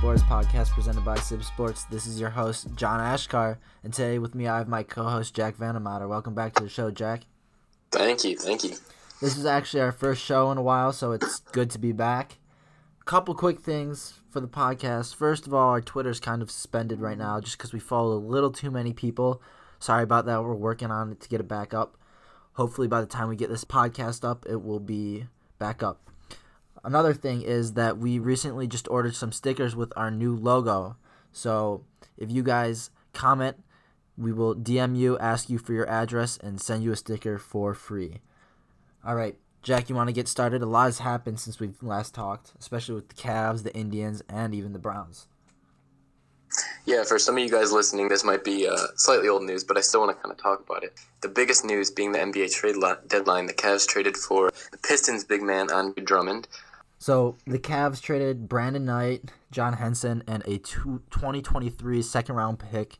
Sports podcast presented by CIBB Sports. This is your host, John Achkar, and today with me I have my co host, Jack Van de Motter. Welcome back to the show, Jack. Thank you, thank you. This is actually our first show in a while, so it's good to be back. A couple quick things for the podcast. First of all, our Twitter's kind of suspended right now just because we follow a little too many people. Sorry about that. We're working on it to get it back up. Hopefully, by the time we get this podcast up, it will be back up. Another thing is that we recently just ordered some stickers with our new logo. So if you guys comment, we will DM you, ask you for your address, and send you a sticker for free. All right, Jack, you want to get started? A lot has happened since we've last talked, especially with the Cavs, the Indians, and even the Browns. Yeah, for some of you guys listening, this might be uh, slightly old news, but I still want to kind of talk about it. The biggest news being the NBA trade lo- deadline. The Cavs traded for the Pistons' big man Andre Drummond. So the Cavs traded Brandon Knight, John Henson, and a two, 2023 second round pick,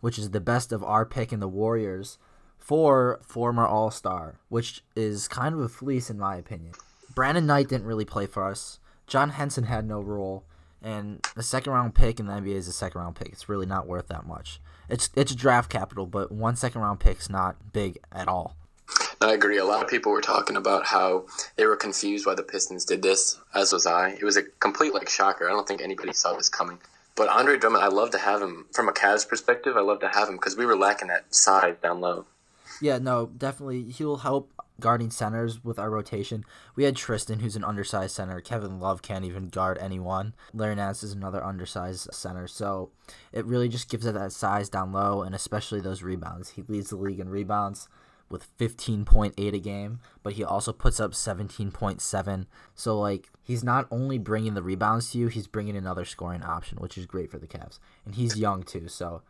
which is the best of our pick in the Warriors, for former All Star, which is kind of a fleece in my opinion. Brandon Knight didn't really play for us. John Henson had no role, and the second round pick in the NBA is a second round pick. It's really not worth that much. It's it's draft capital, but one second round pick's not big at all. I agree. A lot of people were talking about how they were confused why the Pistons did this, as was I. It was a complete like shocker. I don't think anybody saw this coming. But Andre Drummond, I love to have him from a Cavs perspective. I love to have him because we were lacking that size down low. Yeah, no, definitely. He'll help guarding centers with our rotation. We had Tristan, who's an undersized center. Kevin Love can't even guard anyone. Larry Nance is another undersized center. So it really just gives it that size down low, and especially those rebounds. He leads the league in rebounds with 15.8 a game, but he also puts up 17.7. So like he's not only bringing the rebounds to you, he's bringing another scoring option, which is great for the Cavs. And he's young too, so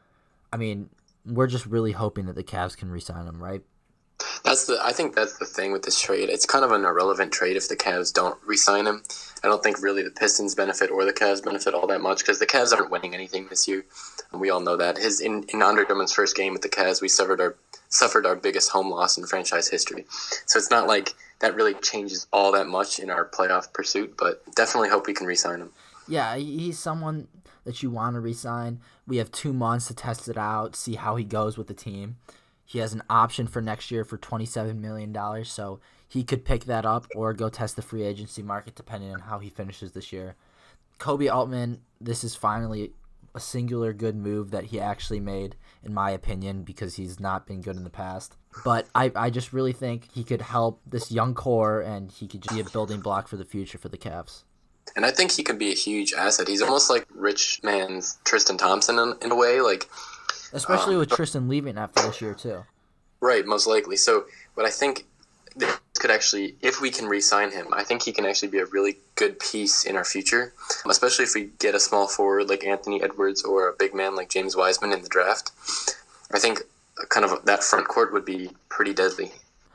I mean, we're just really hoping that the Cavs can re-sign him, right? That's the. I think that's the thing with this trade. It's kind of an irrelevant trade if the Cavs don't re-sign him. I don't think really the Pistons benefit or the Cavs benefit all that much because the Cavs aren't winning anything this year. We all know that. His in, in Andre Drummond's first game with the Cavs, we suffered our suffered our biggest home loss in franchise history. So it's not like that really changes all that much in our playoff pursuit, but definitely hope we can re-sign him. Yeah, he's someone that you want to re-sign. We have two months to test it out, see how he goes with the team. He has an option for next year for $27 million, so he could pick that up or go test the free agency market depending on how he finishes this year. Koby Altman, this is finally a singular good move that he actually made, in my opinion, because he's not been good in the past. But I, I just really think he could help this young core and he could be a building block for the future for the Cavs. And I think he can be a huge asset. He's almost like rich man's Tristan Thompson in, in a way. Like especially um, with Tristan leaving after this year too. Right, most likely. So, but I think this could actually, if we can re-sign him, I think he can actually be a really good piece in our future, especially if we get a small forward like Anthony Edwards or a big man like James Wiseman in the draft. I think kind of that front court would be pretty deadly.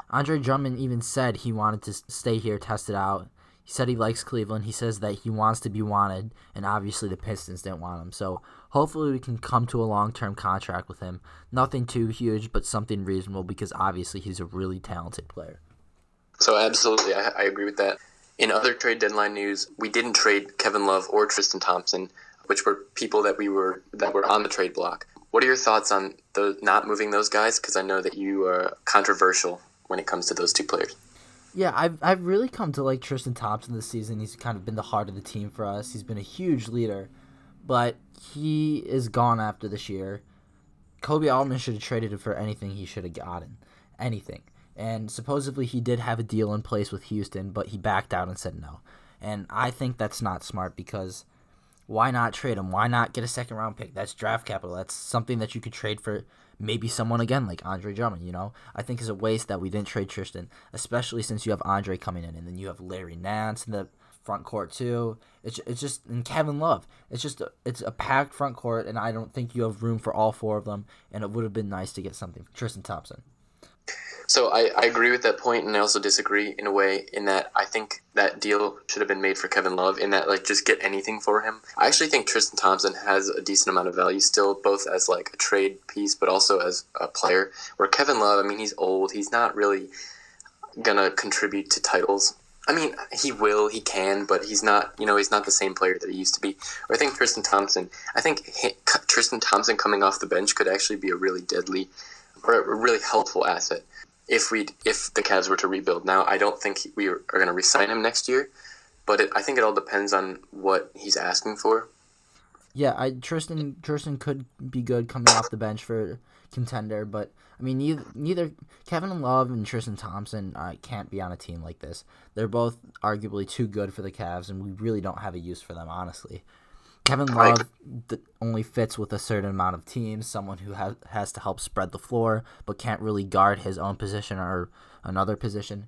Andre Drummond even said he wanted to stay here, test it out. He said he likes Cleveland. He says that he wants to be wanted, and obviously the Pistons didn't want him. So hopefully we can come to a long term contract with him. Nothing too huge, but something reasonable because obviously he's a really talented player. So absolutely, I, I agree with that. In other trade deadline news, we didn't trade Kevin Love or Tristan Thompson, which were people that we were that were on the trade block. What are your thoughts on the not moving those guys? Because I know that you are controversial when it comes to those two players. Yeah, I've I've really come to like Tristan Thompson this season. He's kind of been the heart of the team for us. He's been a huge leader, but he is gone after this year. Koby Altman should have traded him for anything he should have gotten, anything. And supposedly he did have a deal in place with Houston, but he backed out and said no. And I think that's not smart because why not trade him? Why not get a second round pick? That's draft capital. That's something that you could trade for maybe someone again like Andre Drummond, you know? I think it's a waste that we didn't trade Tristan, especially since you have Andre coming in and then you have Larry Nance in the front court too. It's it's just and Kevin Love. It's just a, it's a packed front court and I don't think you have room for all four of them and it would have been nice to get something Tristan Thompson. So I, I agree with that point, and I also disagree in a way in that I think that deal should have been made for Kevin Love. In that, like, just get anything for him. I actually think Tristan Thompson has a decent amount of value still, both as like a trade piece, but also as a player. Where Kevin Love, I mean, he's old. He's not really gonna contribute to titles. I mean, he will, he can, but he's not. You know, he's not the same player that he used to be. Or I think Tristan Thompson. I think he, Tristan Thompson coming off the bench could actually be a really deadly or a really helpful asset if we if the Cavs were to rebuild. Now, I don't think we are going to resign him next year, but it, I think it all depends on what he's asking for. Yeah, I Tristan Tristan could be good coming off the bench for contender, but I mean neither, neither Kevin Love and Tristan Thompson uh, can't be on a team like this. They're both arguably too good for the Cavs, and we really don't have a use for them, honestly. Kevin Love th- only fits with a certain amount of teams, someone who has has to help spread the floor, but can't really guard his own position or another position.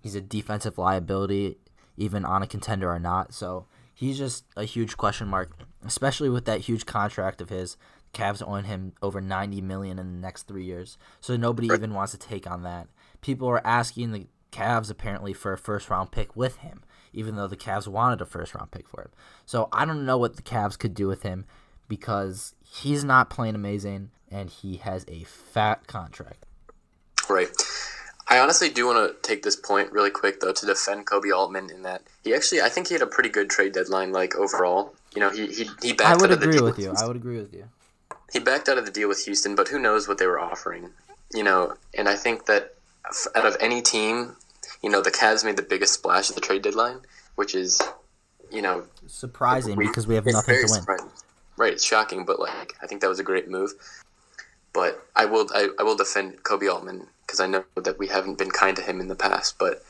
He's a defensive liability, even on a contender or not. So he's just a huge question mark, especially with that huge contract of his. Cavs own him over 90 million in the next 3 years. So nobody even wants to take on that. People are asking the Cavs apparently for a first round pick with him, even though the Cavs wanted a first round pick for him. So I don't know what the Cavs could do with him because he's not playing amazing and he has a fat contract. Right. I honestly do want to take this point really quick though to defend Koby Altman in that he actually I think he had a pretty good trade deadline like overall. You know, he he, he backed I would out agree of the with you. I would agree with you. He backed out of the deal with Houston, but who knows what they were offering. You know, and I think that out of any team, you know, the Cavs made the biggest splash at the trade deadline, which is you know surprising we, because we have nothing to win. Surprising. Right, it's shocking, but like I think that was a great move. But I will I, I will defend Koby Altman because I know that we haven't been kind to him in the past. But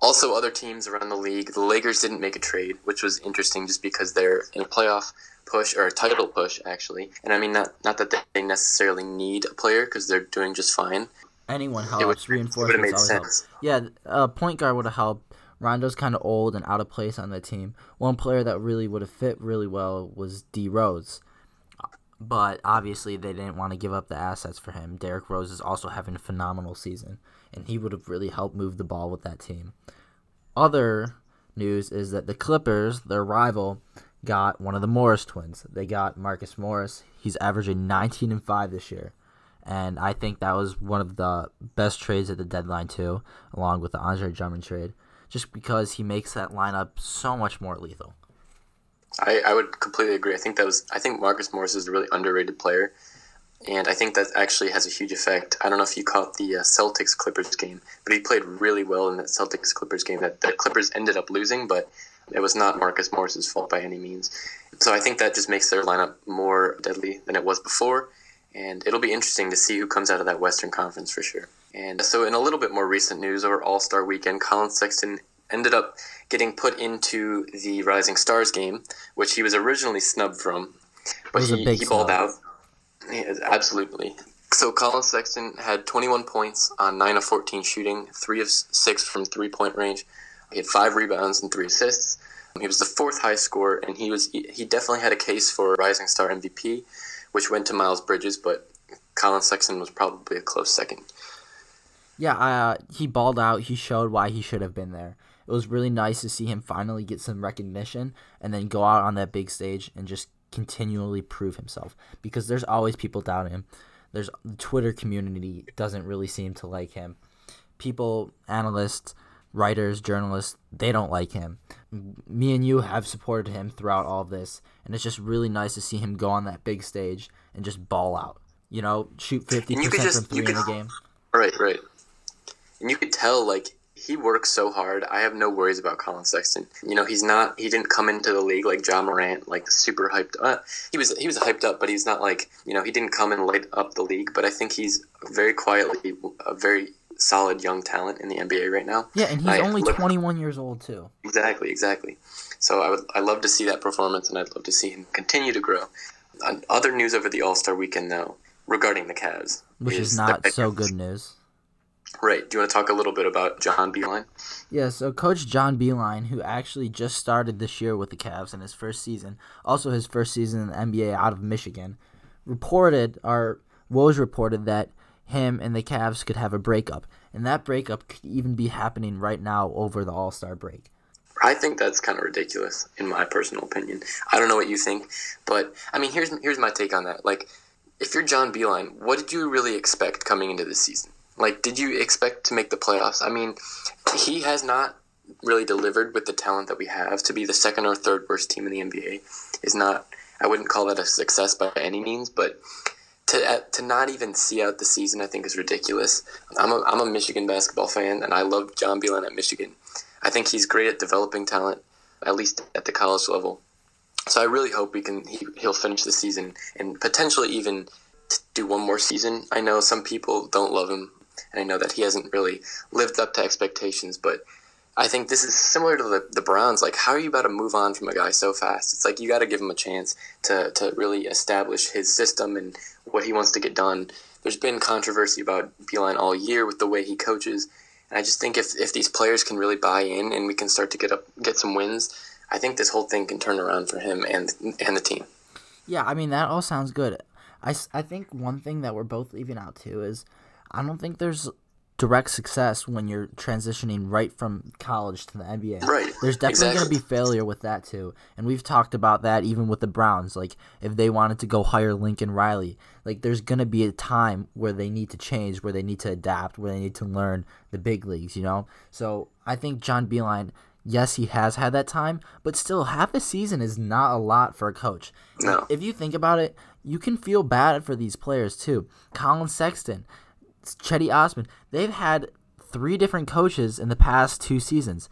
also, other teams around the league, the Lakers didn't make a trade, which was interesting just because they're in a playoff push or a title push, actually. And I mean, not not that they necessarily need a player because they're doing just fine. Anyone helps. It would, Reinforcements always sense. help. Yeah, a point guard would have helped. Rondo's kind of old and out of place on the team. One player that really would have fit really well was D Rose but obviously they didn't want to give up the assets for him. Derrick Rose is also having a phenomenal season, and he would have really helped move the ball with that team. Other news is that the Clippers, their rival, got one of the Morris twins. They got Marcus Morris. He's averaging 19 and 5 this year. And I think that was one of the best trades at the deadline too, along with the Andre Drummond trade, just because he makes that lineup so much more lethal. I, I would completely agree. I think that was I think Marcus Morris is a really underrated player, and I think that actually has a huge effect. I don't know if you caught the uh, Celtics Clippers game, but he played really well in that Celtics Clippers game. That the Clippers ended up losing, but it was not Marcus Morris's fault by any means. So I think that just makes their lineup more deadly than it was before, and it'll be interesting to see who comes out of that Western Conference for sure. And so, in a little bit more recent news over All Star Weekend, Collin Sexton ended up getting put into the Rising Stars game, which he was originally snubbed from, but he, he balled out. Yeah, absolutely. So Collin Sexton had 21 points on 9 of 14 shooting, 3 of 6 from three point range. He had 5 rebounds and 3 assists. He was the fourth high scorer, and he was he definitely had a case for Rising Star MVP, which went to Miles Bridges, but Collin Sexton was probably a close second. Yeah, uh, he balled out. He showed why he should have been there it was really nice to see him finally get some recognition and then go out on that big stage and just continually prove himself because there's always people doubting him. There's the Twitter community doesn't really seem to like him. People, analysts, writers, journalists, they don't like him. Me and you have supported him throughout all of this, and it's just really nice to see him go on that big stage and just ball out. You know, shoot 50% from three in a game. Right, right. And you could tell, like, he works so hard. I have no worries about Collin Sexton. You know, he's not. He didn't come into the league like John Morant, like super hyped. Uh, he was. He was hyped up, but he's not like you know. He didn't come and light up the league. But I think he's very quietly a very solid young talent in the NBA right now. Yeah, and he's I only 21 years old too. Exactly, exactly. So I would. I love to see that performance, and I'd love to see him continue to grow. other news over the All Star weekend, though, regarding the Cavs, which is, is not so good news. Right. Do you want to talk a little bit about John Beilein? Yeah, so Coach John Beilein, who actually just started this year with the Cavs in his first season, also his first season in the NBA out of Michigan, reported, or Woj reported that him and the Cavs could have a breakup. And that breakup could even be happening right now over the All Star break. I think that's kind of ridiculous, in my personal opinion. I don't know what you think, but I mean, here's here's my take on that. Like, if you're John Beilein, what did you really expect coming into this season? Like, did you expect to make the playoffs? I mean, he has not really delivered with the talent that we have to be the second or third worst team in the NBA is not. I wouldn't call that a success by any means, but to uh, to not even see out the season, I think is ridiculous. I'm a I'm a Michigan basketball fan, and I love John Beilein at Michigan. I think he's great at developing talent, at least at the college level. So I really hope we can he, he'll finish the season and potentially even do one more season. I know some people don't love him, and I know that he hasn't really lived up to expectations, but I think this is similar to the, the Browns. Like, how are you about to move on from a guy so fast? It's like you got to give him a chance to, to really establish his system and what he wants to get done. There's been controversy about Beilein all year with the way he coaches. And I just think if, if these players can really buy in and we can start to get up get some wins, I think this whole thing can turn around for him and and the team. Yeah, I mean that all sounds good. I, I think one thing that we're both leaving out too is I don't think there's direct success when you're transitioning right from college to the NBA. Right. There's definitely exactly. going to be failure with that too. And we've talked about that even with the Browns. Like if they wanted to go hire Lincoln Riley, like there's going to be a time where they need to change, where they need to adapt, where they need to learn the big leagues, you know? So I think John Beilein yes, he has had that time, but still, half a season is not a lot for a coach. No. If you think about it, you can feel bad for these players too. Collin Sexton, Cedi Osman, they've had three different coaches in the past two seasons.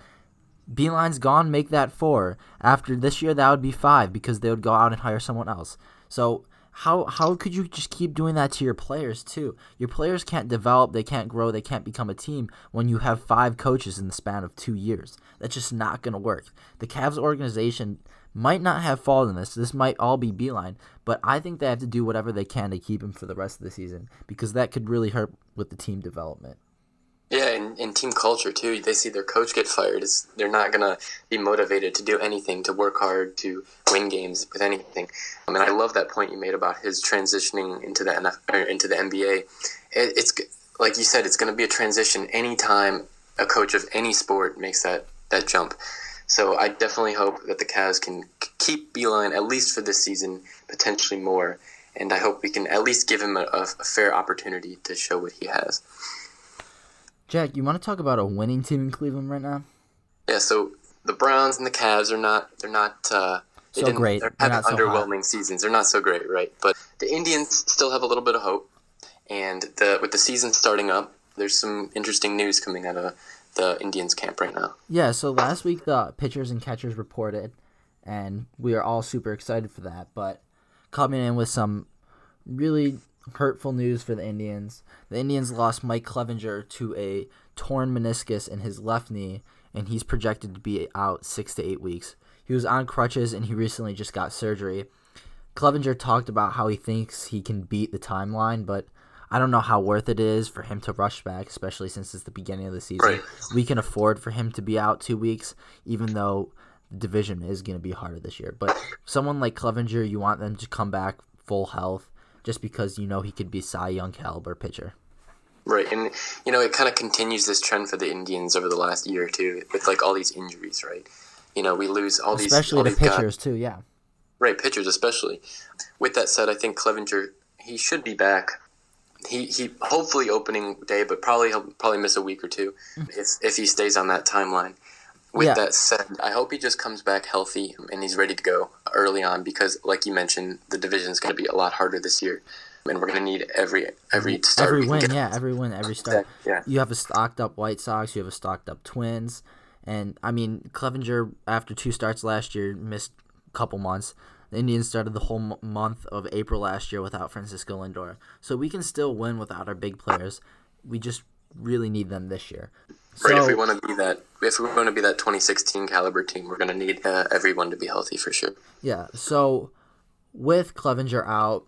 Beilein's gone, make that four. After this year, that would be five because they would go out and hire someone else. So how how could you just keep doing that to your players too? Your players can't develop, they can't grow, they can't become a team when you have five coaches in the span of two years. That's just not gonna work. The Cavs organization might not have fault in this. This might all be Beilein, but I think they have to do whatever they can to keep him for the rest of the season because that could really hurt with the team development. And team culture too. They see their coach get fired. They're not gonna be motivated to do anything, to work hard, to win games with anything. I mean, I love that point you made about his transitioning into the into the NBA. It, it's like you said, it's to be a transition anytime a coach of any sport makes that that jump. So I definitely hope that the Cavs can keep Beilein at least for this season, potentially more. And I hope we can at least give him a, a fair opportunity to show what he has. Jack, you want to talk about a winning team in Cleveland right now? Yeah, so the Browns and the Cavs are not they're not uh, they so great. They're having they're underwhelming so seasons. They're not so great, right? But the Indians still have a little bit of hope, and the with the season starting up, there's some interesting news coming out of the Indians camp right now. Yeah, so last week the pitchers and catchers reported, and we are all super excited for that. But coming in with some really hurtful news for the Indians. The Indians lost Mike Clevinger to a torn meniscus in his left knee, and he's projected to be out six to eight weeks. He was on crutches, and he recently just got surgery. Clevinger talked about how he thinks he can beat the timeline, but I don't know how worth it is for him to rush back, especially since it's the beginning of the season. Right. We can afford for him to be out two weeks, even though the division is going to be harder this year. But someone like Clevinger, you want them to come back full health just because you know he could be Cy Young caliber pitcher. Right, and you know it kind of continues this trend for the Indians over the last year or two with like all these injuries, right? You know, we lose all these, especially all the these pitchers guys. too. Yeah, right, pitchers especially. With that said, I think Clevinger he should be back. He he hopefully opening day, but probably he'll probably miss a week or two mm. if if he stays on that timeline. With Yeah. that said, I hope he just comes back healthy and he's ready to go early on because, like you mentioned, the division is going to be a lot harder this year, and we're going to need every every start. every win. Yeah, every win, every start. Yeah. You have a stocked up White Sox. You have a stocked up Twins, and I mean Clevinger after two starts last year missed a couple months. The Indians started the whole m- month of April last year without Francisco Lindor, so we can still win without our big players. We just really need them this year. Right, if we want to be that, if we want to be that 2016 caliber team, we're going to need uh, everyone to be healthy for sure. Yeah, so with Clevinger out,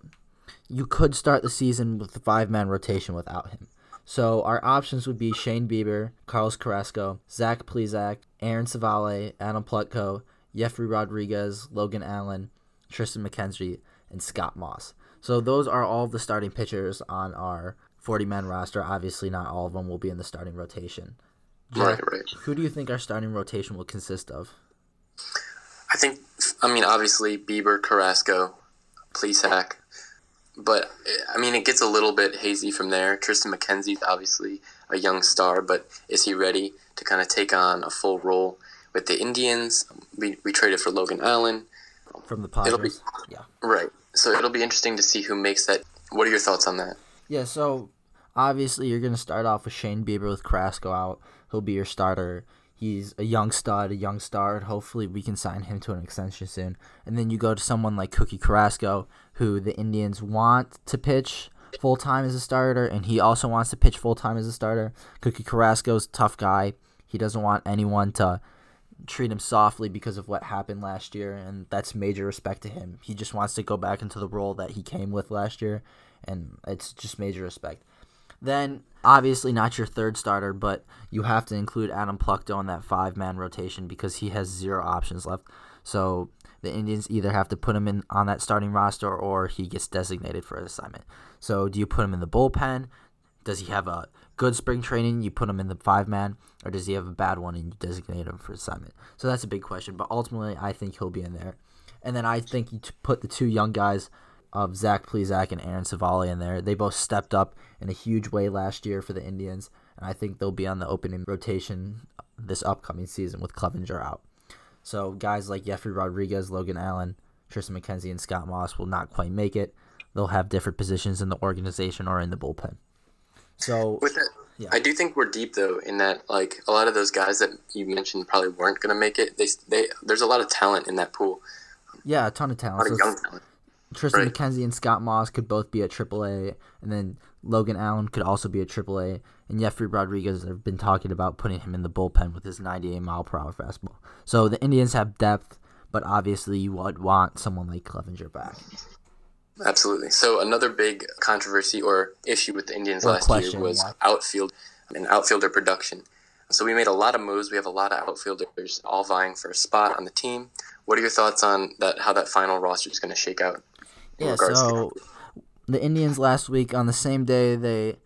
you could start the season with the five man rotation without him. So our options would be Shane Bieber, Carlos Carrasco, Zach Plesac, Aaron Civale, Adam Plutko, Jeffrey Rodriguez, Logan Allen, Triston McKenzie, and Scott Moss. So those are all the starting pitchers on our 40 man roster. Obviously, not all of them will be in the starting rotation. Right, right. Who do you think our starting rotation will consist of? I think, I mean, obviously Bieber, Carrasco, Plesac, but I mean, it gets a little bit hazy from there. Triston McKenzie's obviously a young star, but is he ready to kind of take on a full role with the Indians? We, we traded for Logan Allen from the Padres. Be, yeah, right. So it'll be interesting to see who makes that. What are your thoughts on that? Yeah, so obviously you're going to start off with Shane Bieber with Carrasco out. He'll be your starter. He's a young stud, a young star, and hopefully we can sign him to an extension soon. And then you go to someone like Cookie Carrasco, who the Indians want to pitch full time as a starter, and he also wants to pitch full time as a starter. Cookie Carrasco's a tough guy. He doesn't want anyone to treat him softly because of what happened last year, and that's major respect to him. He just wants to go back into the role that he came with last year, and it's just major respect. Then obviously not your third starter, but you have to include Adam Plutko in that five man rotation because he has zero options left. So the Indians either have to put him in on that starting roster or he gets designated for an assignment. So do you put him in the bullpen? Does he have a good spring training? You put him in the five man, or does he have a bad one and you designate him for assignment? So that's a big question. But ultimately, I think he'll be in there. And then I think you put the two young guys of Zach Plesac and Aaron Civale in there. They both stepped up in a huge way last year for the Indians, and I think they'll be on the opening rotation this upcoming season with Clevinger out. So guys like Jeffrey Rodriguez, Logan Allen, Triston McKenzie, and Scott Moss will not quite make it. They'll have different positions in the organization or in the bullpen. So with that, yeah. I do think we're deep though in that like a lot of those guys that you mentioned probably weren't going to make it. They they there's a lot of talent in that pool. Yeah, a ton of talent. A lot of young talent. Triston right. McKenzie and Scott Moss could both be at AAA, and then Logan Allen could also be at AAA. And Jeffrey Rodriguez have been talking about putting him in the bullpen with his 98 mile per hour fastball. So the Indians have depth, but obviously you would want someone like Clevinger back. Absolutely. So another big controversy or issue with the Indians or last question, year was yeah. outfield and outfielder production. So we made a lot of moves. We have a lot of outfielders all vying for a spot on the team. What are your thoughts on that? How that final roster is going to shake out? Yeah, so the Indians last week on the same day they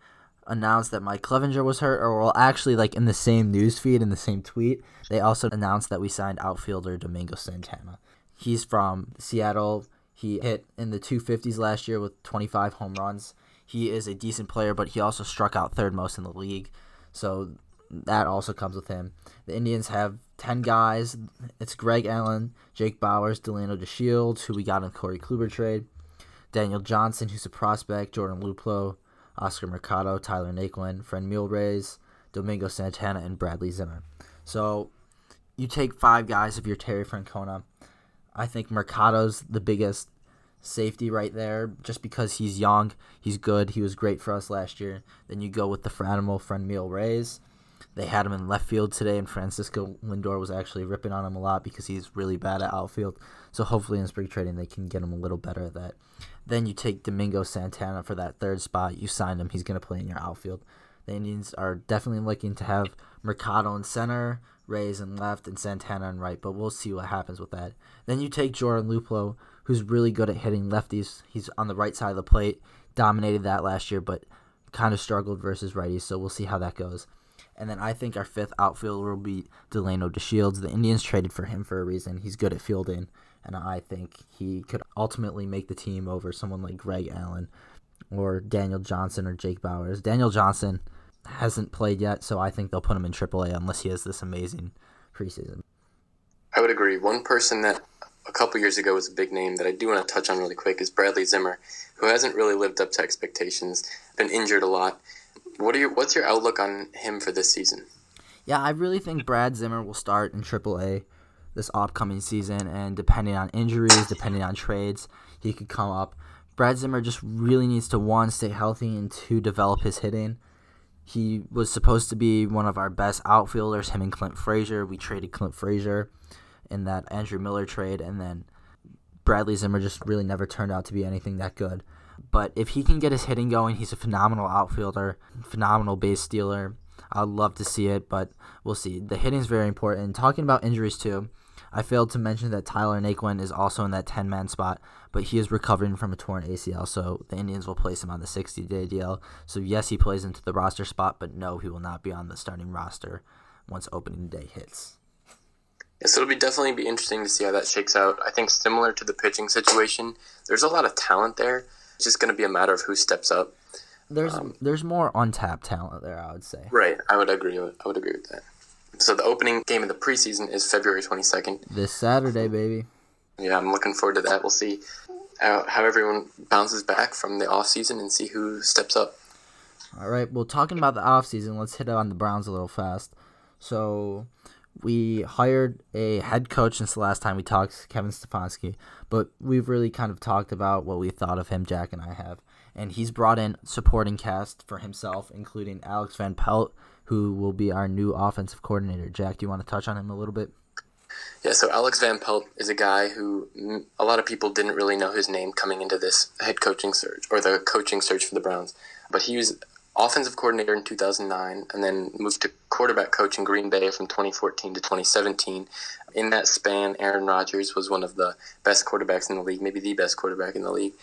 announced that Mike Clevinger was hurt, or well, actually, like in the same news feed in the same tweet, they also announced that we signed outfielder Domingo Santana. He's from Seattle. He hit in the 250s last year with 25 home runs. He is a decent player, but he also struck out third most in the league. So that also comes with him. The Indians have 10 guys. It's Greg Allen, Jake Bauers, Delino DeShields, who we got in the Corey Kluber trade. Daniel Johnson, who's a prospect, Jordan Luplow, Oscar Mercado, Tyler Naquin, Franmil Reyes, Domingo Santana, and Bradley Zimmer. So you take five guys of you're Terry Francona. I think Mercado's the biggest safety right there just because he's young, he's good, he was great for us last year. Then you go with the Franmil Franmil Reyes. They had him in left field today, and Francisco Lindor was actually ripping on him a lot because he's really bad at outfield. So hopefully in spring trading they can get him a little better at that. Then you take Domingo Santana for that third spot. You sign him. He's going to play in your outfield. The Indians are definitely looking to have Mercado in center, Reyes in left, and Santana in right, but we'll see what happens with that. Then you take Jordan Luplow, who's really good at hitting lefties. He's on the right side of the plate, dominated that last year, but kind of struggled versus righties, so we'll see how that goes. And then I think our fifth outfielder will be Delino DeShields. The Indians traded for him for a reason. He's good at fielding and I think he could ultimately make the team over someone like Greg Allen or Daniel Johnson or Jake Bauers. Daniel Johnson hasn't played yet, so I think they'll put him in AAA unless he has this amazing preseason. I would agree. One person that a couple years ago was a big name that I do want to touch on really quick is Bradley Zimmer, who hasn't really lived up to expectations, been injured a lot. What are your what's your outlook on him for this season? Yeah, I really think Brad Zimmer will start in AAA this upcoming season, and depending on injuries, depending on trades, he could come up. Brad Zimmer just really needs to one stay healthy and two develop his hitting. He was supposed to be one of our best outfielders. Him and Clint Frazier. We traded Clint Frazier in that Andrew Miller trade, and then Bradley Zimmer just really never turned out to be anything that good. But if he can get his hitting going, he's a phenomenal outfielder, phenomenal base stealer. I'd love to see it, but we'll see. The hitting is very important. Talking about injuries too, I failed to mention that Tyler Naquin is also in that 10 man spot, but he is recovering from a torn ACL, so the Indians will place him on the 60 day DL. So, yes, he plays into the roster spot, but no, he will not be on the starting roster once opening day hits. Yes, it'll be definitely be interesting to see how that shakes out. I think similar to the pitching situation, there's a lot of talent there, It's just going to be a matter of who steps up. There's um, there's more untapped talent there, I would say. Right, I would agree. With, I would agree with that. So the opening game of the preseason is February 22nd. This Saturday, baby. Yeah, I'm looking forward to that. We'll see how, how everyone bounces back from the off season and see who steps up. All right. Well, talking about the off season, let's hit on the Browns a little fast. So we hired a head coach since the last time we talked, Kevin Stefanski, but we've really kind of talked about what we thought of him, Jack and I have. And he's brought in supporting cast for himself, including Alex Van Pelt, who will be our new offensive coordinator. Jack, do you want to touch on him a little bit? Yeah, so Alex Van Pelt is a guy who a lot of people didn't really know his name coming into this head coaching search or the coaching search for the Browns. But he was offensive coordinator in 2009 and then moved to quarterback coach in Green Bay from 2014 to 2017. In that span, Aaron Rodgers was one of the best quarterbacks in the league, maybe the best quarterback in the league.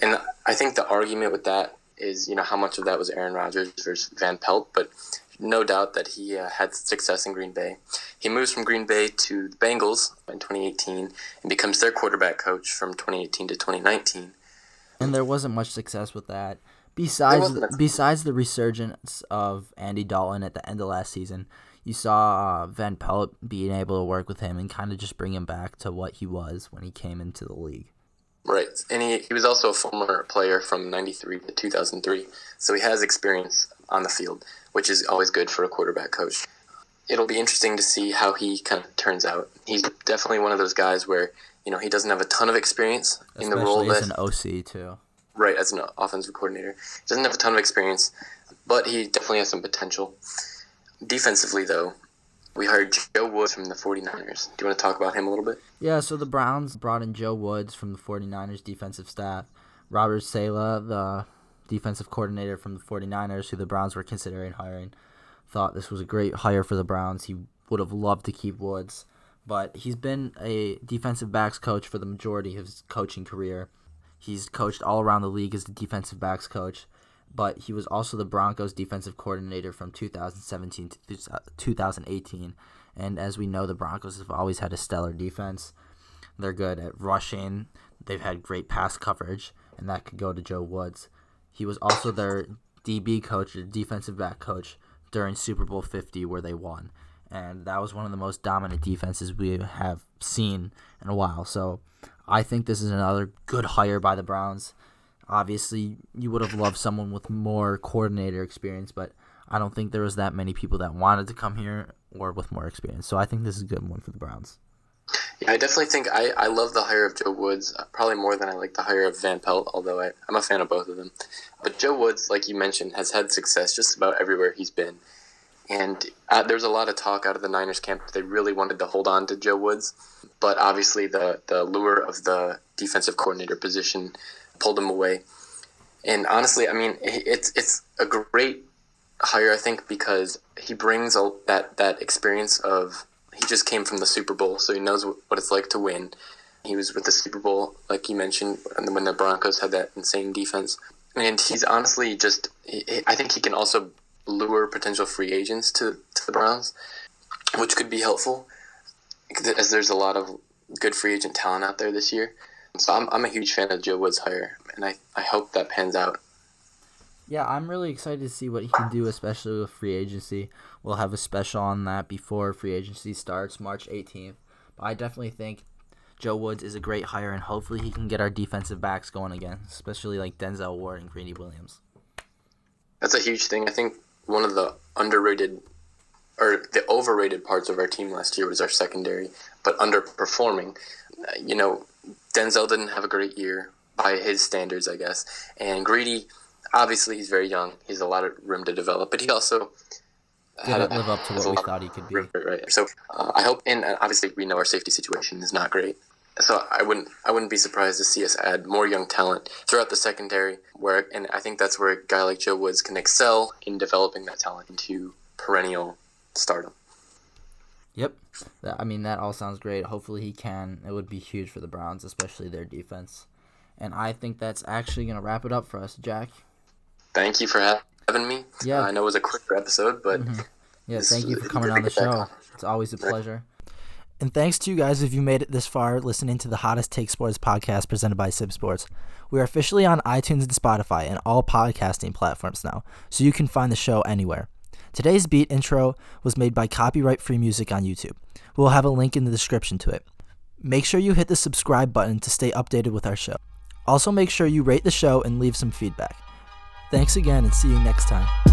And I think the argument with that is, you know, how much of that was Aaron Rodgers versus Van Pelt, but no doubt that he uh, had success in Green Bay. He moves from Green Bay to the Bengals in 2018 and becomes their quarterback coach from 2018 to 2019. And there wasn't much success with that. Besides, the, besides the resurgence of Andy Dalton at the end of last season, you saw uh, Van Pelt being able to work with him and kind of just bring him back to what he was when he came into the league. Right, and he, he was also a former player from '93 to 2003, so he has experience on the field, which is always good for a quarterback coach. It'll be interesting to see how he kind of turns out. He's definitely one of those guys where you know he doesn't have a ton of experience Especially in the role as an OC too right as an offensive coordinator. He doesn't have a ton of experience, but he definitely has some potential. Defensively, though, we hired Joe Woods from the 49ers. Do you want to talk about him a little bit? Yeah, so the Browns brought in Joe Woods from the 49ers defensive staff. Robert Saleh, the defensive coordinator from the 49ers, who the Browns were considering hiring, thought this was a great hire for the Browns. He would have loved to keep Woods, but he's been a defensive backs coach for the majority of his coaching career. He's coached all around the league as the defensive backs coach, but he was also the Broncos defensive coordinator from 2017 to 2018. Uh, and as we know, the Broncos have always had a stellar defense. They're good at rushing. They've had great pass coverage, and that could go to Joe Woods. He was also their DB coach, or defensive back coach, during Super Bowl 50, where they won. And that was one of the most dominant defenses we have seen in a while. So I think this is another good hire by the Browns. Obviously, you would have loved someone with more coordinator experience, but I don't think there was that many people that wanted to come here or with more experience. So I think this is a good one for the Browns. Yeah, I definitely think I, I love the hire of Joe Woods uh, probably more than I like the hire of Van Pelt, although I, I'm a fan of both of them. But Joe Woods, like you mentioned, has had success just about everywhere he's been. And uh, there was a lot of talk out of the Niners camp that they really wanted to hold on to Joe Woods, but obviously the the lure of the defensive coordinator position pulled him away. And honestly, I mean, it's it's a great hire, I think, because he brings a, that that experience of he just came from the Super Bowl, so he knows what it's like to win. He was with the Super Bowl, like you mentioned, when the Broncos had that insane defense. And he's honestly just, I think he can also lure potential free agents to, to the Browns, which could be helpful as there's a lot of good free agent talent out there this year. So I'm, I'm a huge fan of Joe Woods' hire, and I, I hope that pans out. Yeah, I'm really excited to see what he can do, especially with free agency. We'll have a special on that before free agency starts, March 18th. But I definitely think Joe Woods is a great hire, and hopefully he can get our defensive backs going again, especially like Denzel Ward and Greedy Williams. That's a huge thing. I think one of the underrated or the overrated parts of our team last year was our secondary, but underperforming. Uh, you know, Denzel didn't have a great year by his standards, I guess, and Greedy. Obviously, he's very young. He's a lot of room to develop, but he also didn't live up to what we thought he could be. Right, right. So uh, I hope, and obviously, we know our safety situation is not great so I wouldn't I wouldn't be surprised to see us add more young talent throughout the secondary where and I think that's where a guy like Joe Woods can excel in developing that talent into perennial stardom. Yep. I mean that all sounds great. Hopefully he can. It would be huge for the Browns, especially their defense. And I think that's actually going to wrap it up for us, Jack. Thank you for having me. Yeah. Uh, I know it was a quicker episode, but mm-hmm. Yeah, thank you for coming on the show. It's always a pleasure. And thanks to you guys if you made it this far listening to the Hottest Take Sports podcast presented by CIBB Sports. We are officially on iTunes and Spotify and all podcasting platforms now, so you can find the show anywhere. Today's beat intro was made by copyright free music on YouTube. We'll have a link in the description to it. Make sure you hit the subscribe button to stay updated with our show. Also, make sure you rate the show and leave some feedback. Thanks again and see you next time.